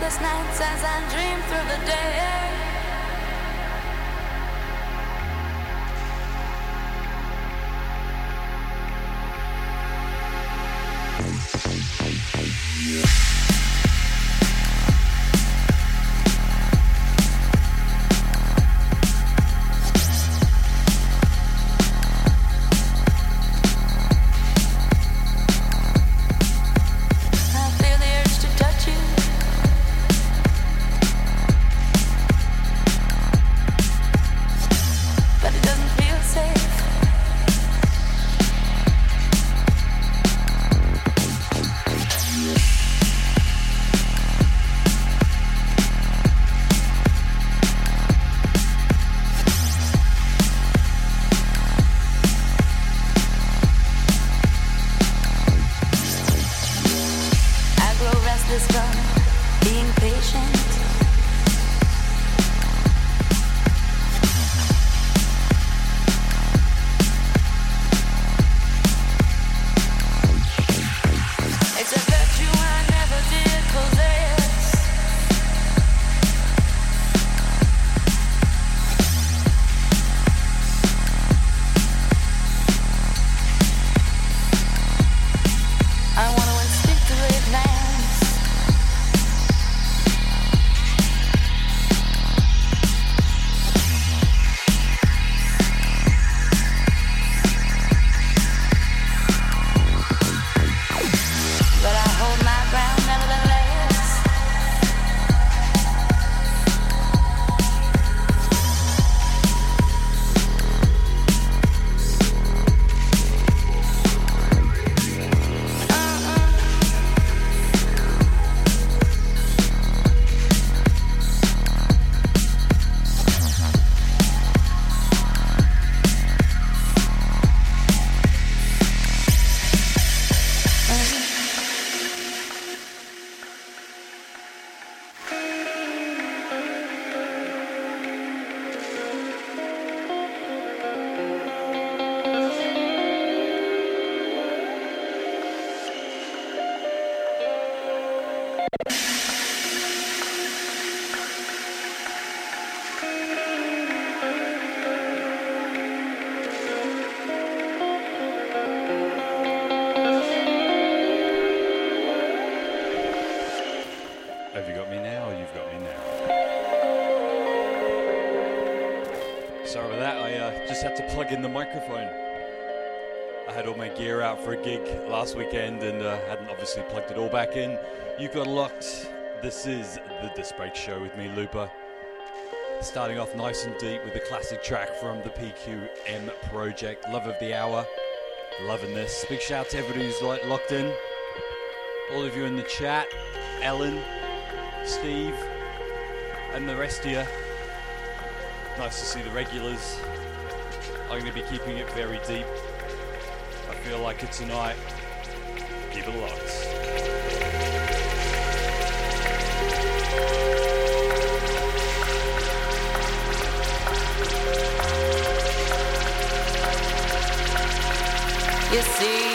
sleepless nights as I dream through the day. Last weekend and uh, hadn't obviously plugged it all back in. You've got locked. This is the Disc Break Show with me, Looper. Starting off nice and deep with a classic track from the PQM project, Love of the Hour. Loving this. Big shout out to everybody who's like locked in. All of you in the chat, Ellen, Steve, and the rest of you. Nice to see the regulars. I'm going to be keeping it very deep. Feel like it's tonight Keep it locked. You see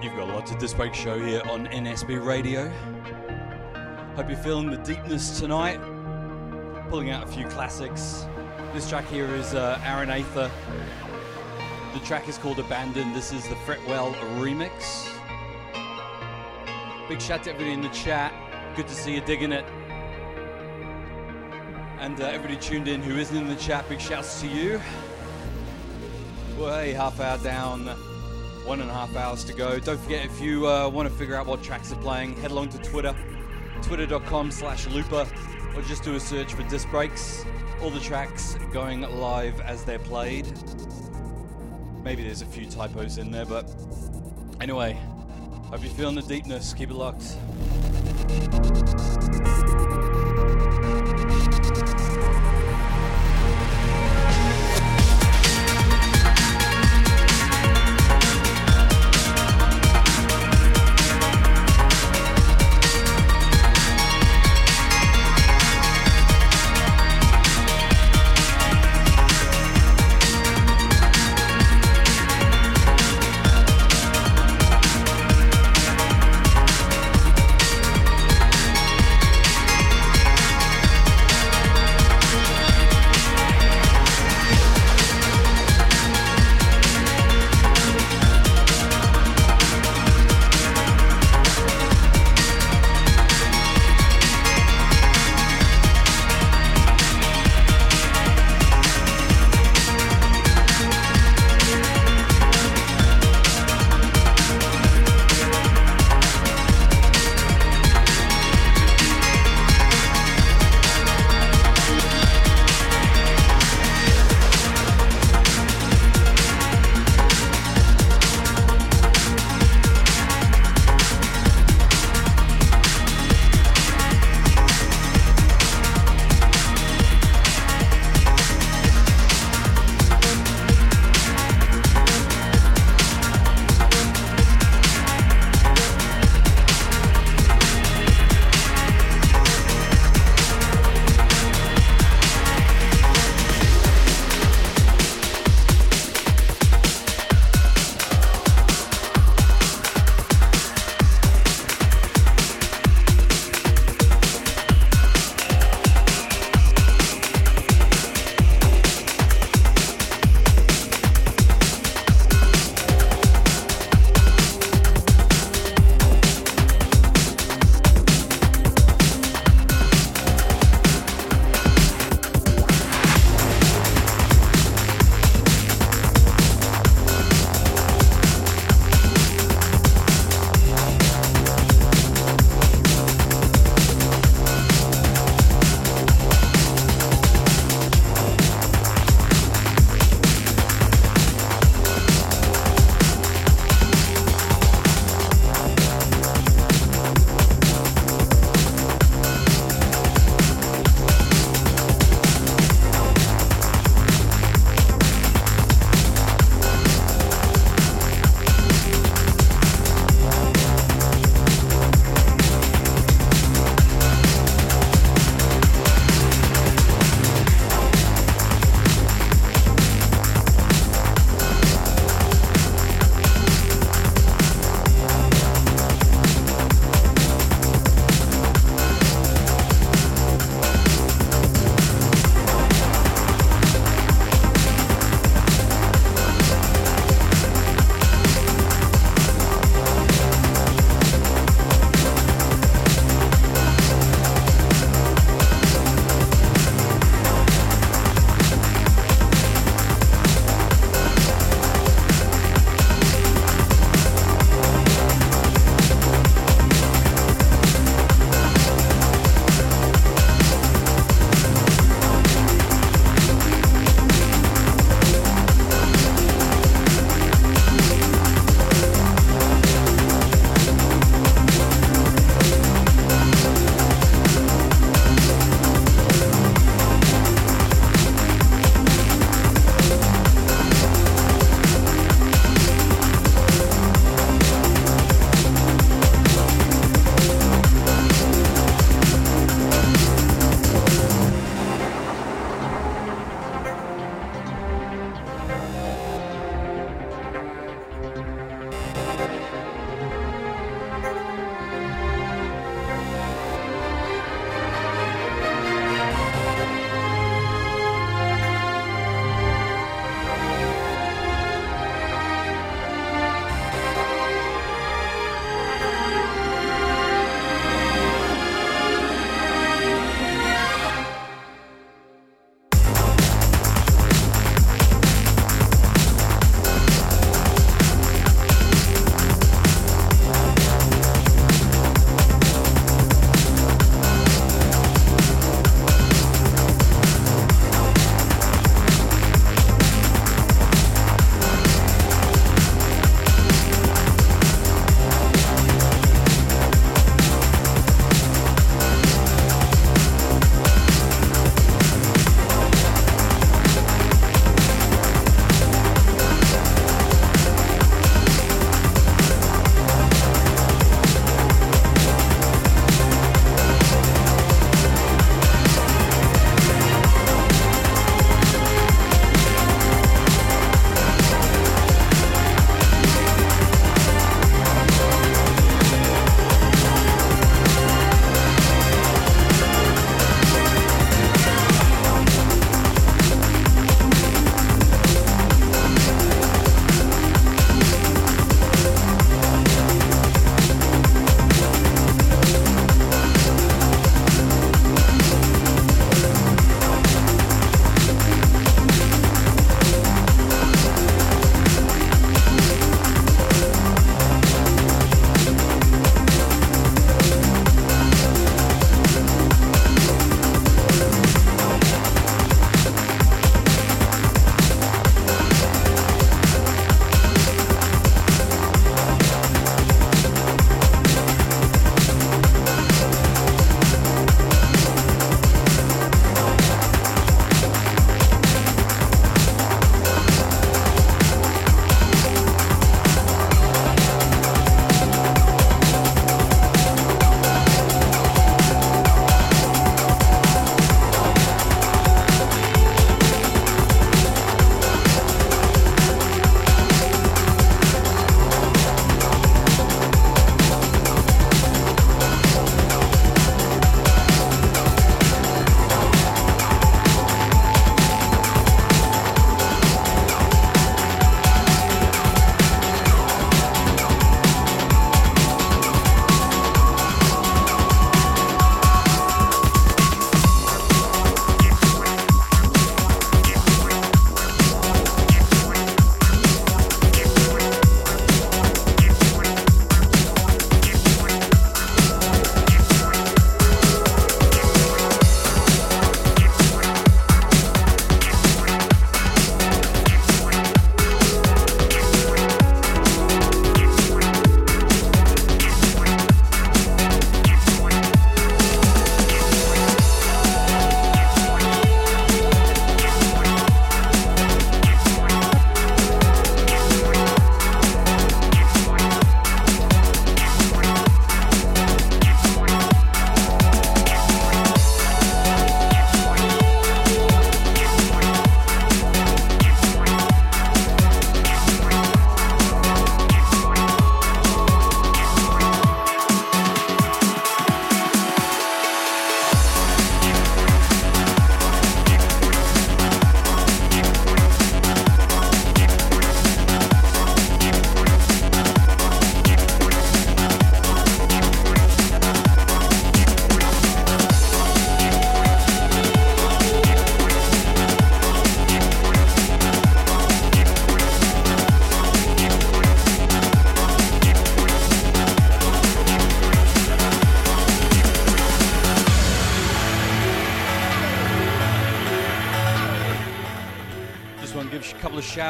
Disc Break Show here on NSB Radio. Hope you're feeling the deepness tonight. Pulling out a few classics. This track here is uh, Aeron Aether. The track is called Abandoned. This is the Fretwell remix. Big shout to everybody in the chat. Good to see you digging it. And uh, everybody tuned in who isn't in the chat, big shouts to you. Way half hour down, one and a half hours to go. Don't forget if you uh, want to figure out what tracks are playing, head along to Twitter, twitter.com slash looper, or just do a search for disc breaks. All the tracks going live as they're played. Maybe there's a few typos in there, but anyway, hope you're feeling the deepness. Keep it locked.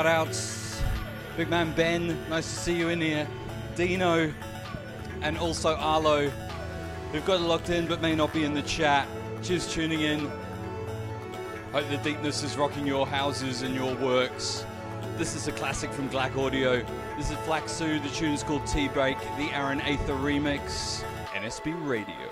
Shout outs. Big man Ben, nice to see you in here. Dino, and also Arlo, who've got it locked in but may not be in the chat. Cheers tuning in. Hope the deepness is rocking your houses and your works. This is a classic from Glak Audio. This is Flaxu. The tune is called Tea Break, the Aeron Aether remix, NSB Radio.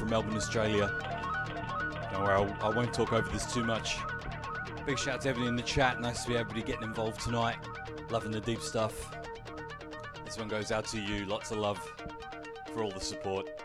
From Melbourne, Australia. Don't worry, I won't talk over this too much. Big shout out to everybody in the chat. Nice to be everybody getting involved tonight. Loving the deep stuff. This one goes out to you. Lots of love for all the support.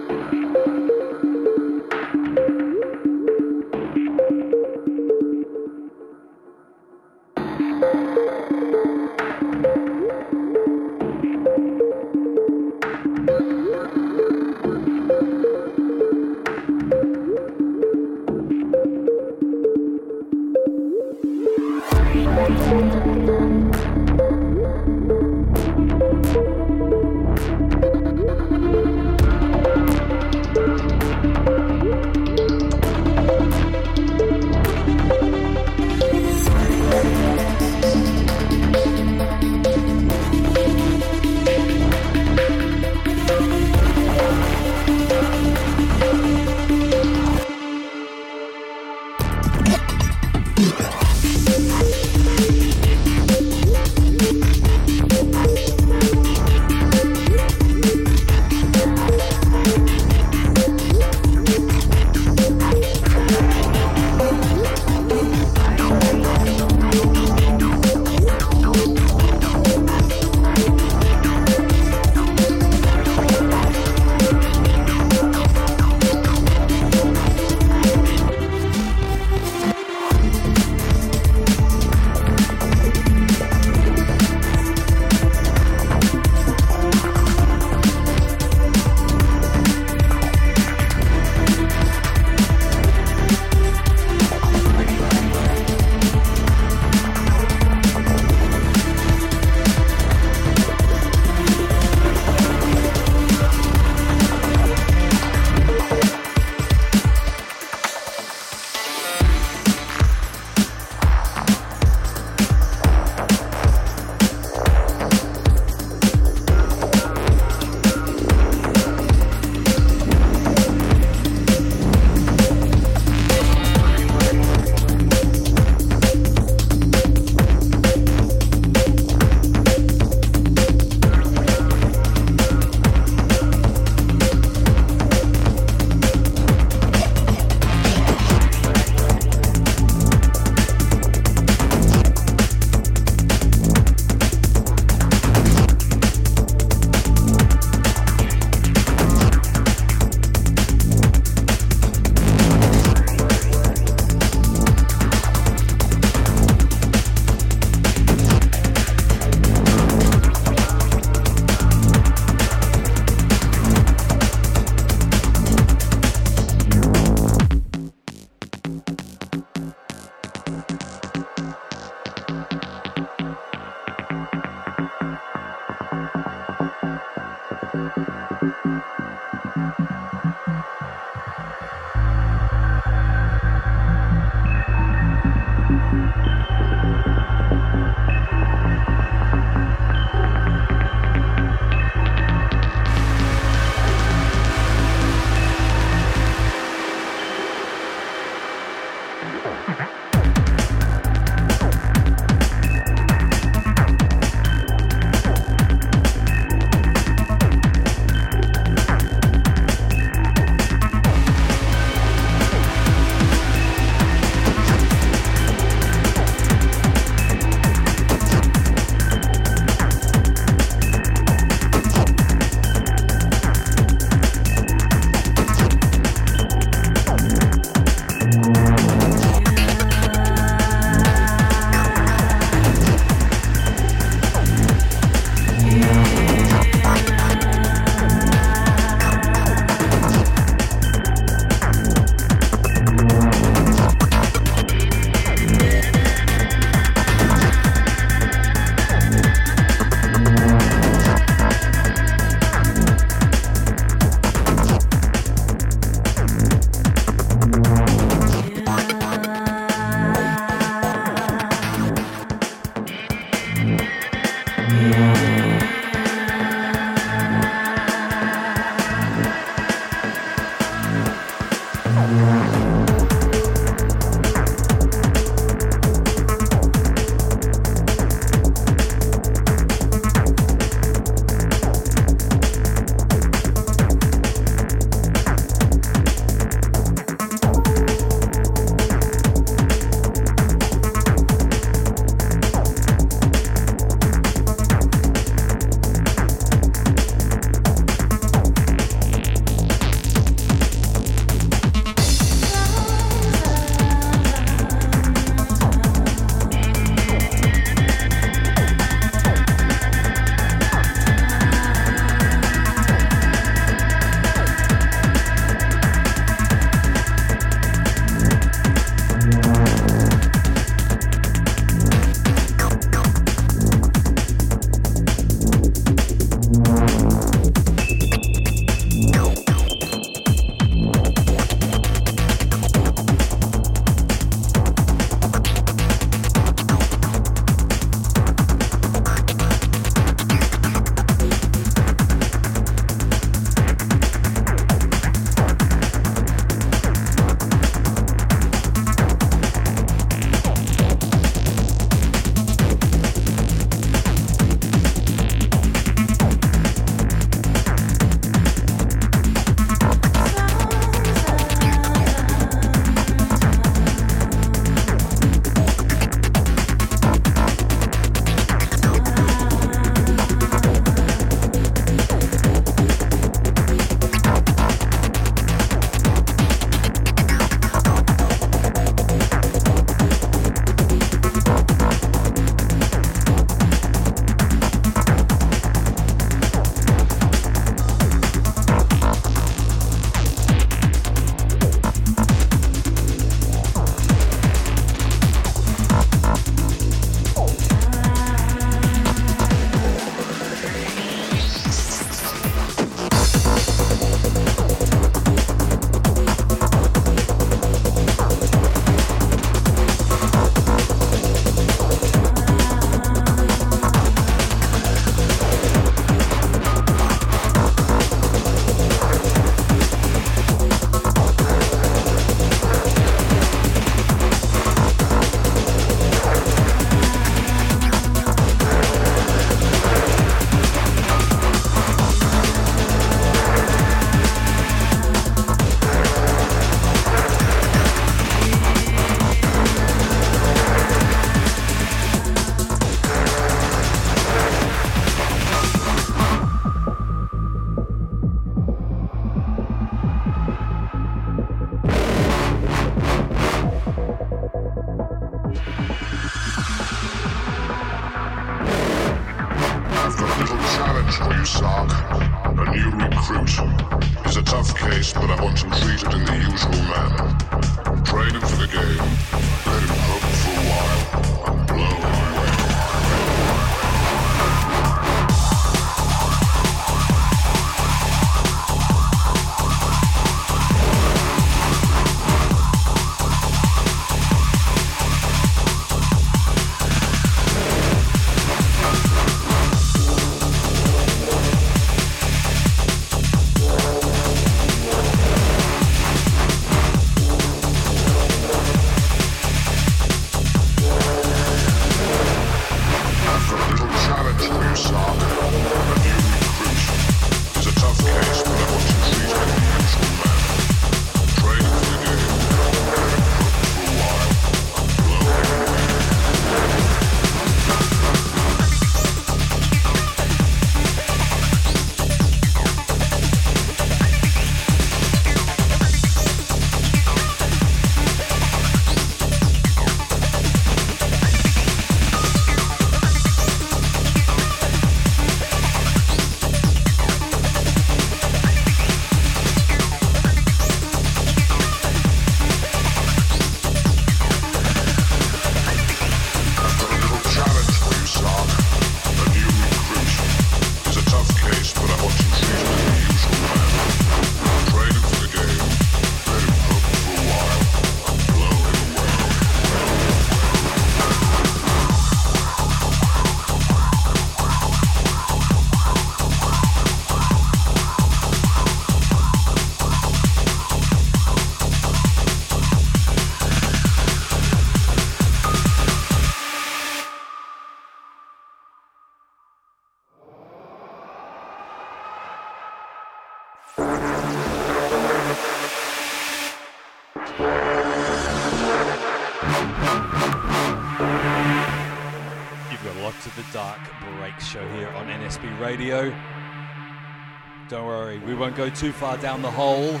Won't go too far down the hole.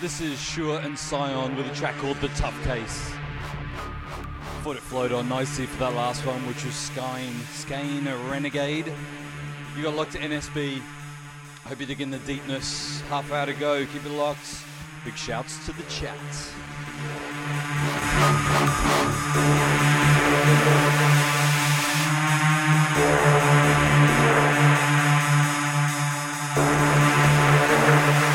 This is Sure and Scion with a track called The Tough Case. Thought it flowed on nicely for that last one, which was Skine, Skane Renegade. You got locked to NSB. Hope you're digging the deepness. Half hour to go. Keep it locked. Big shouts to the chat. For you,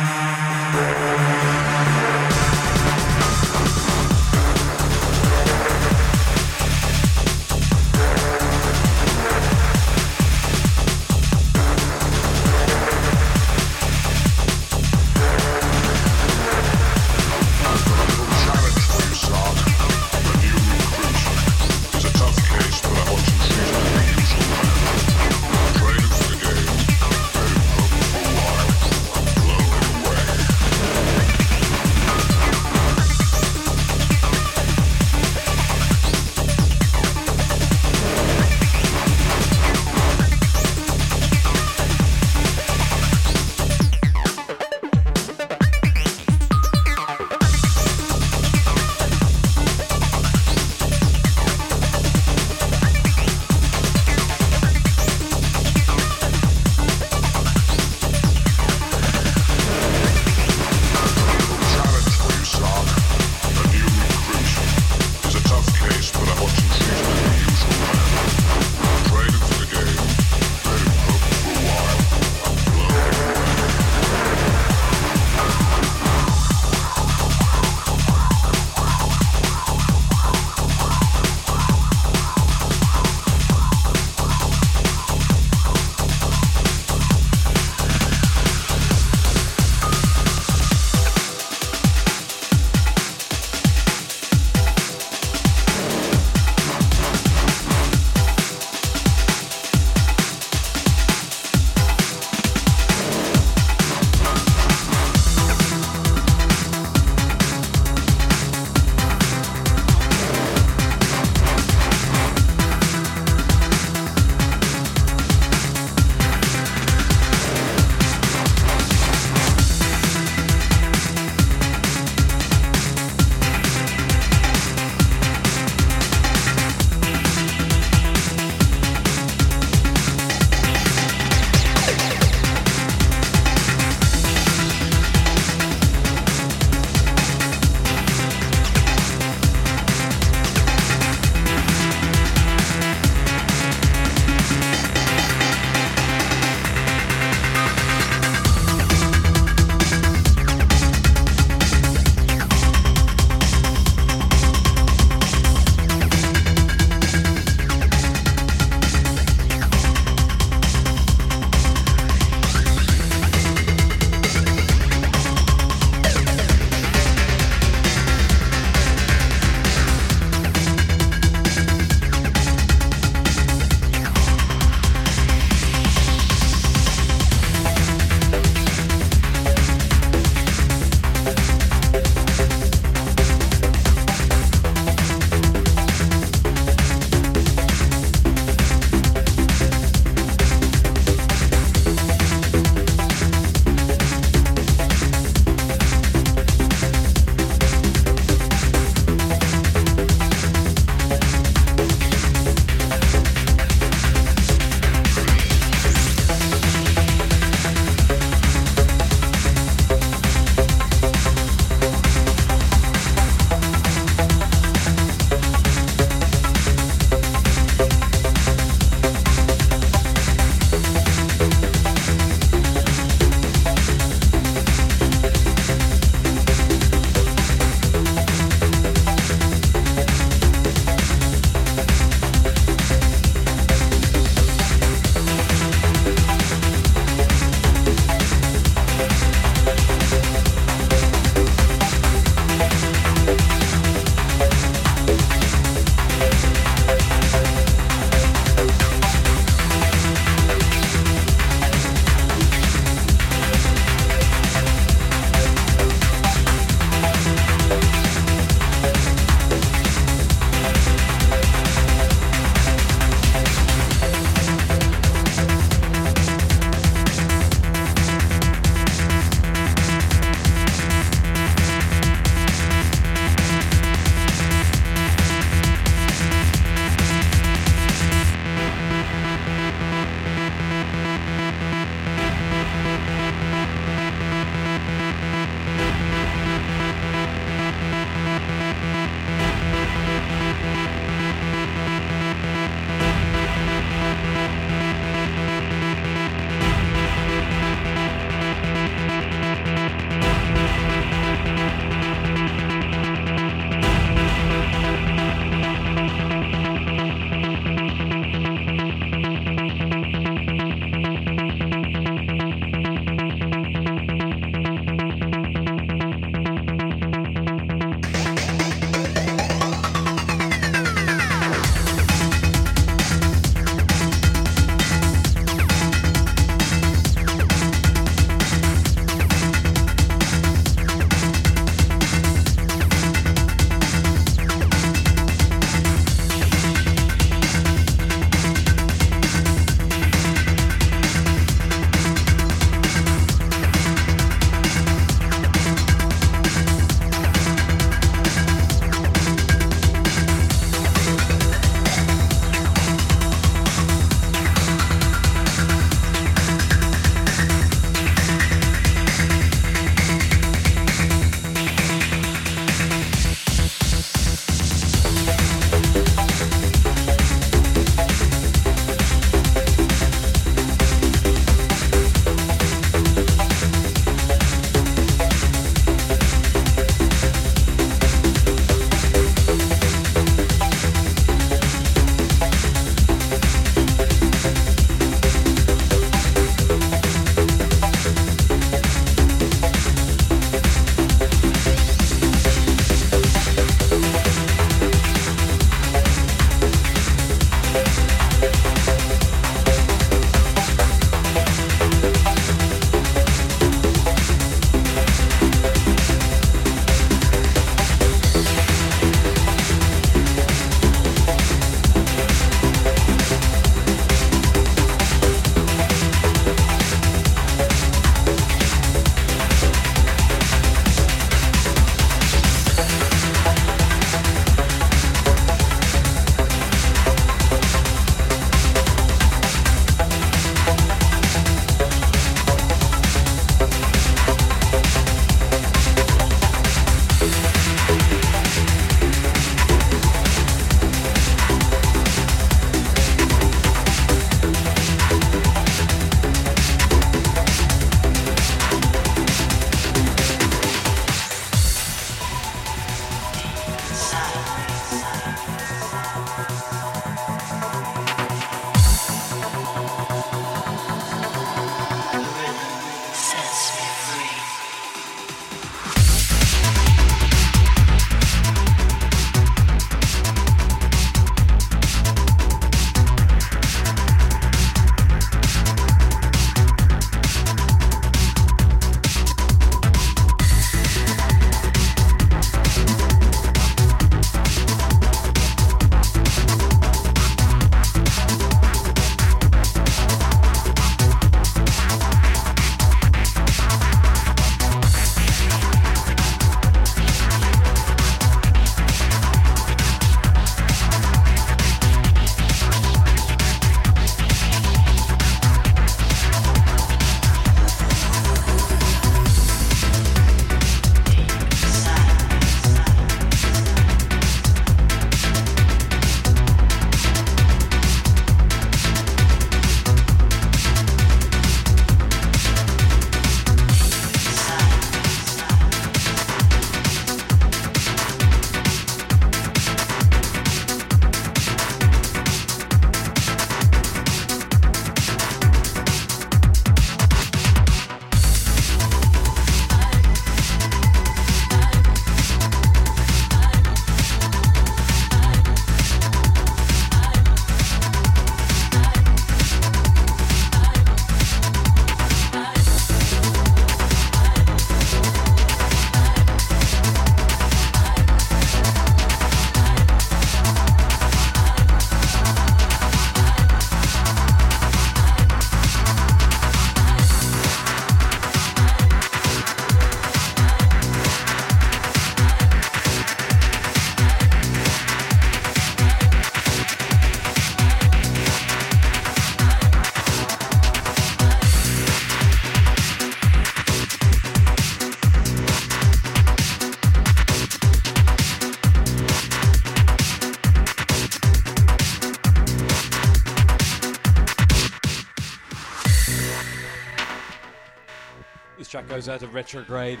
goes out to Retrograde.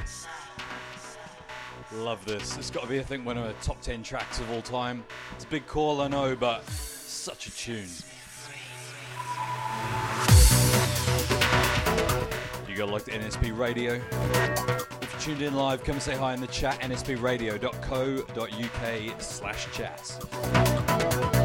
Love this. It's got to be, I think, one of the top 10 tracks of all time. It's a big call, I know, but such a tune. You gotta like the NSB Radio. If you tuned in live, come and say hi in the chat, nsbradio.co.uk slash chat.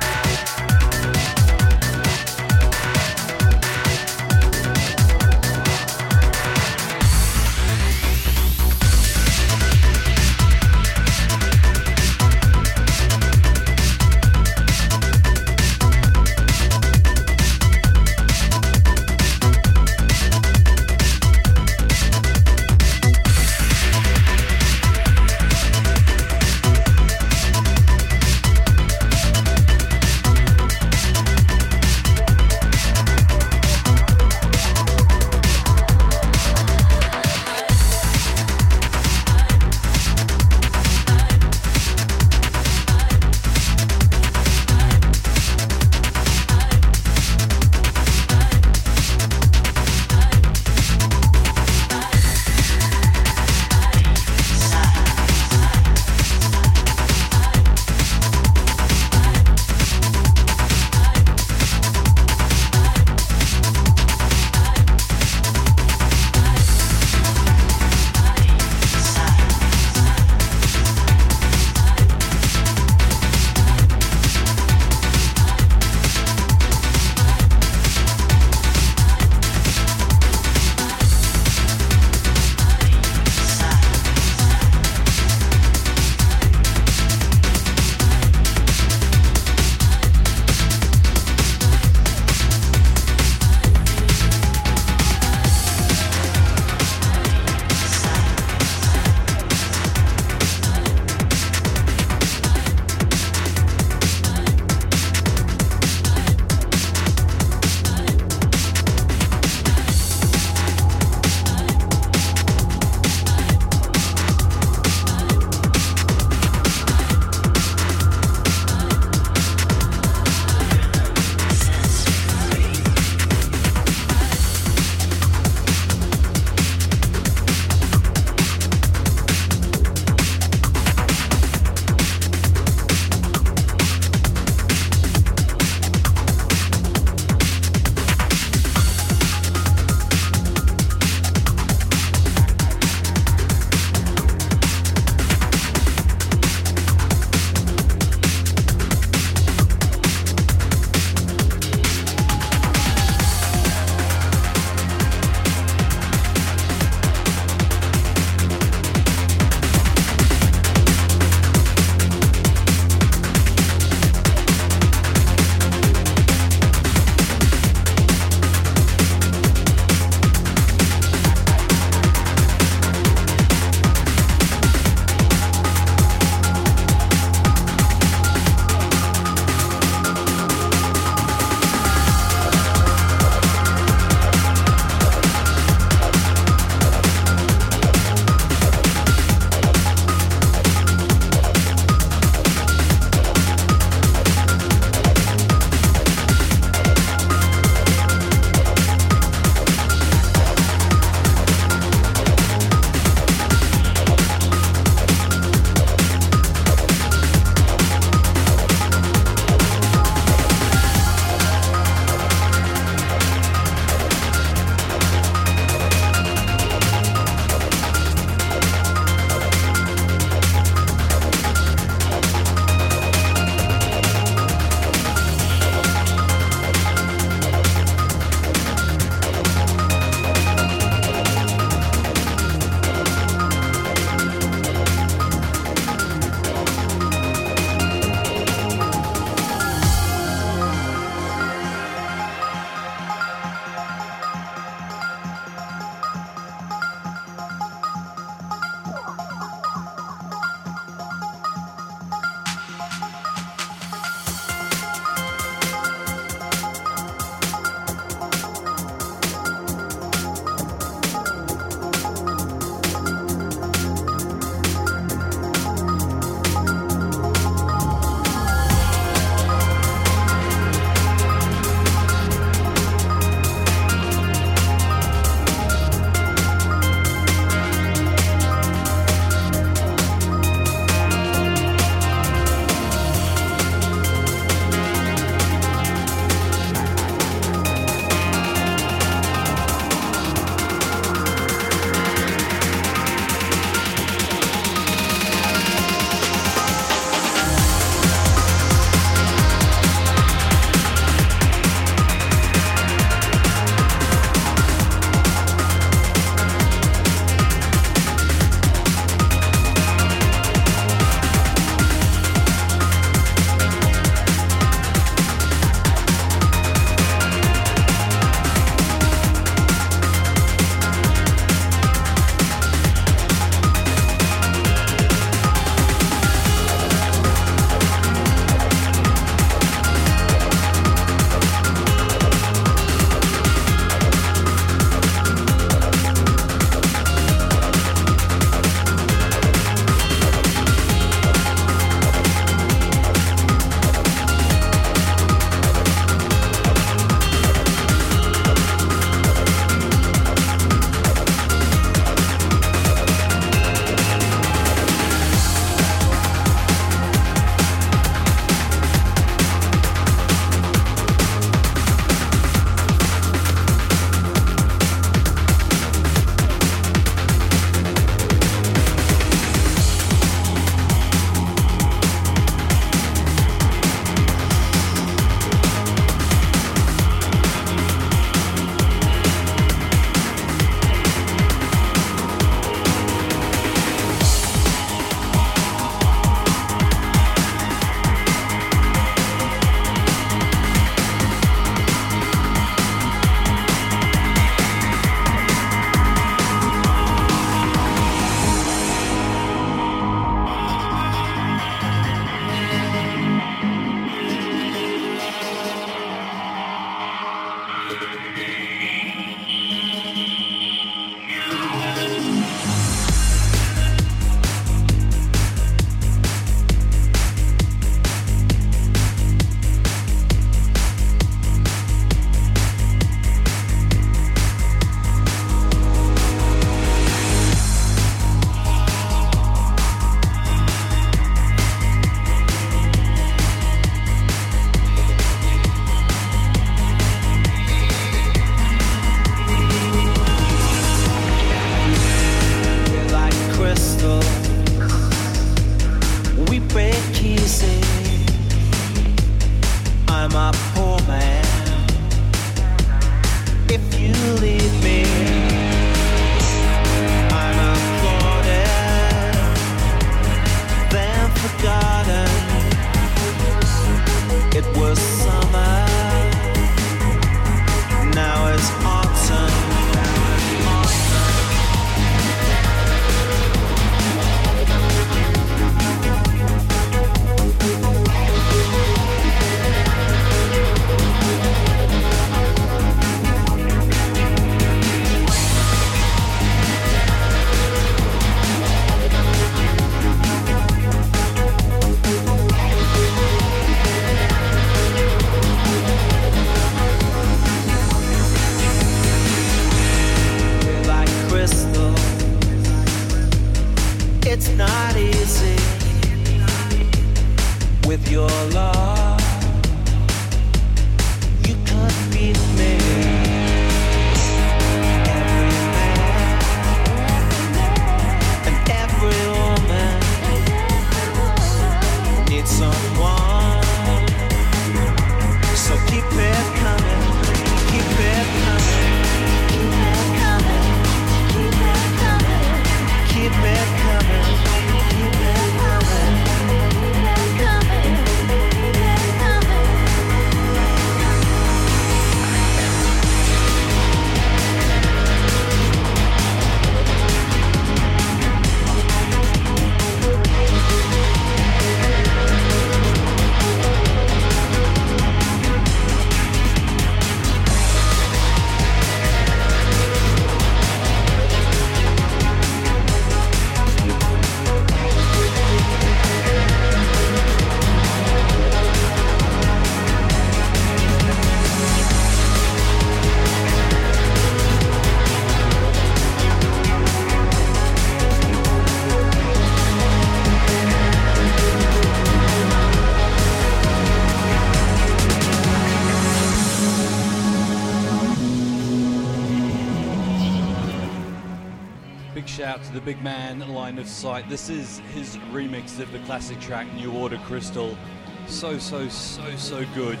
This is his remix of the classic track New Order Crystal. So, so, so, so good.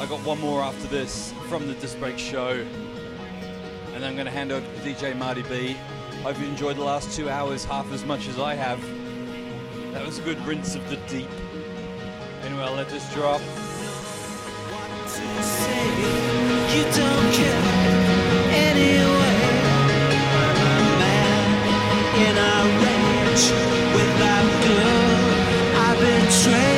I got one more after this from the Disc Break show. And then I'm going to hand over to DJ Marty B. Hope you enjoyed the last two hours half as much as I have. That was a good rinse of the deep. Anyway, I'll let this drop. in a rage with that girl I've been trained.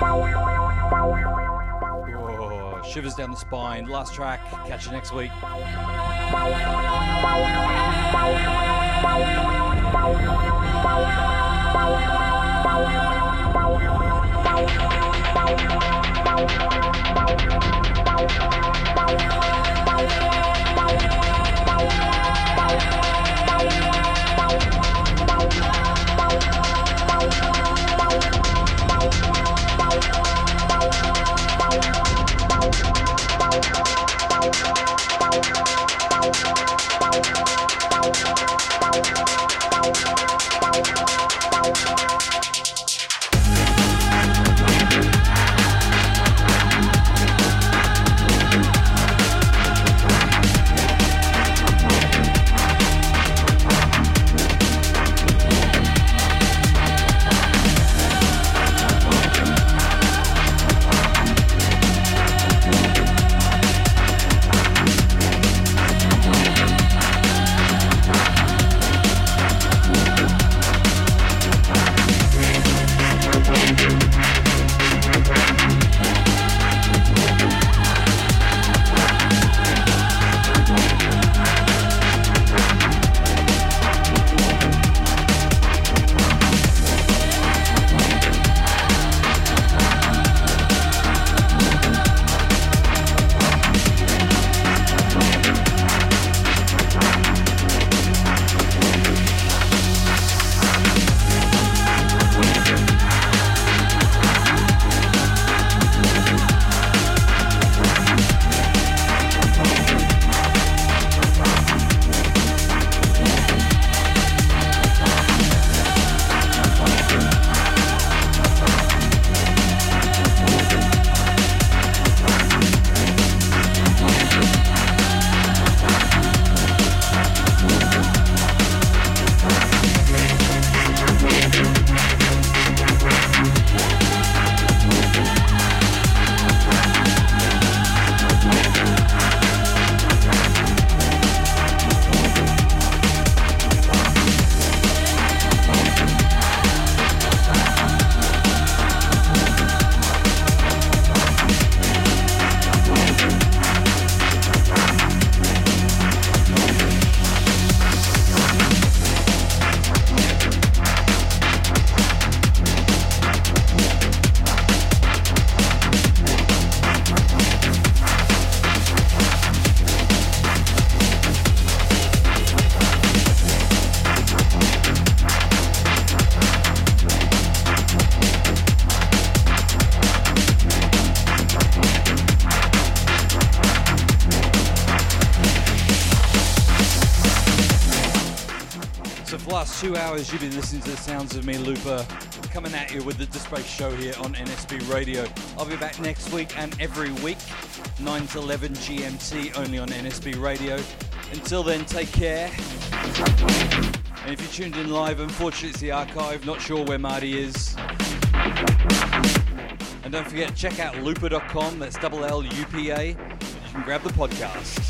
Oh, shivers down the spine. Last track. Catch you next week. Hours you've been listening to the sounds of me, Looper, coming at you with the Display Show here on NSB Radio. I'll be back next week and every week, 9 to 11 GMT, only on NSB Radio. Until then, take care. And if you tuned in live, unfortunately it's the archive, not sure where Marty is. And don't forget, check out looper.com, that's double L U P A. You can grab the podcast.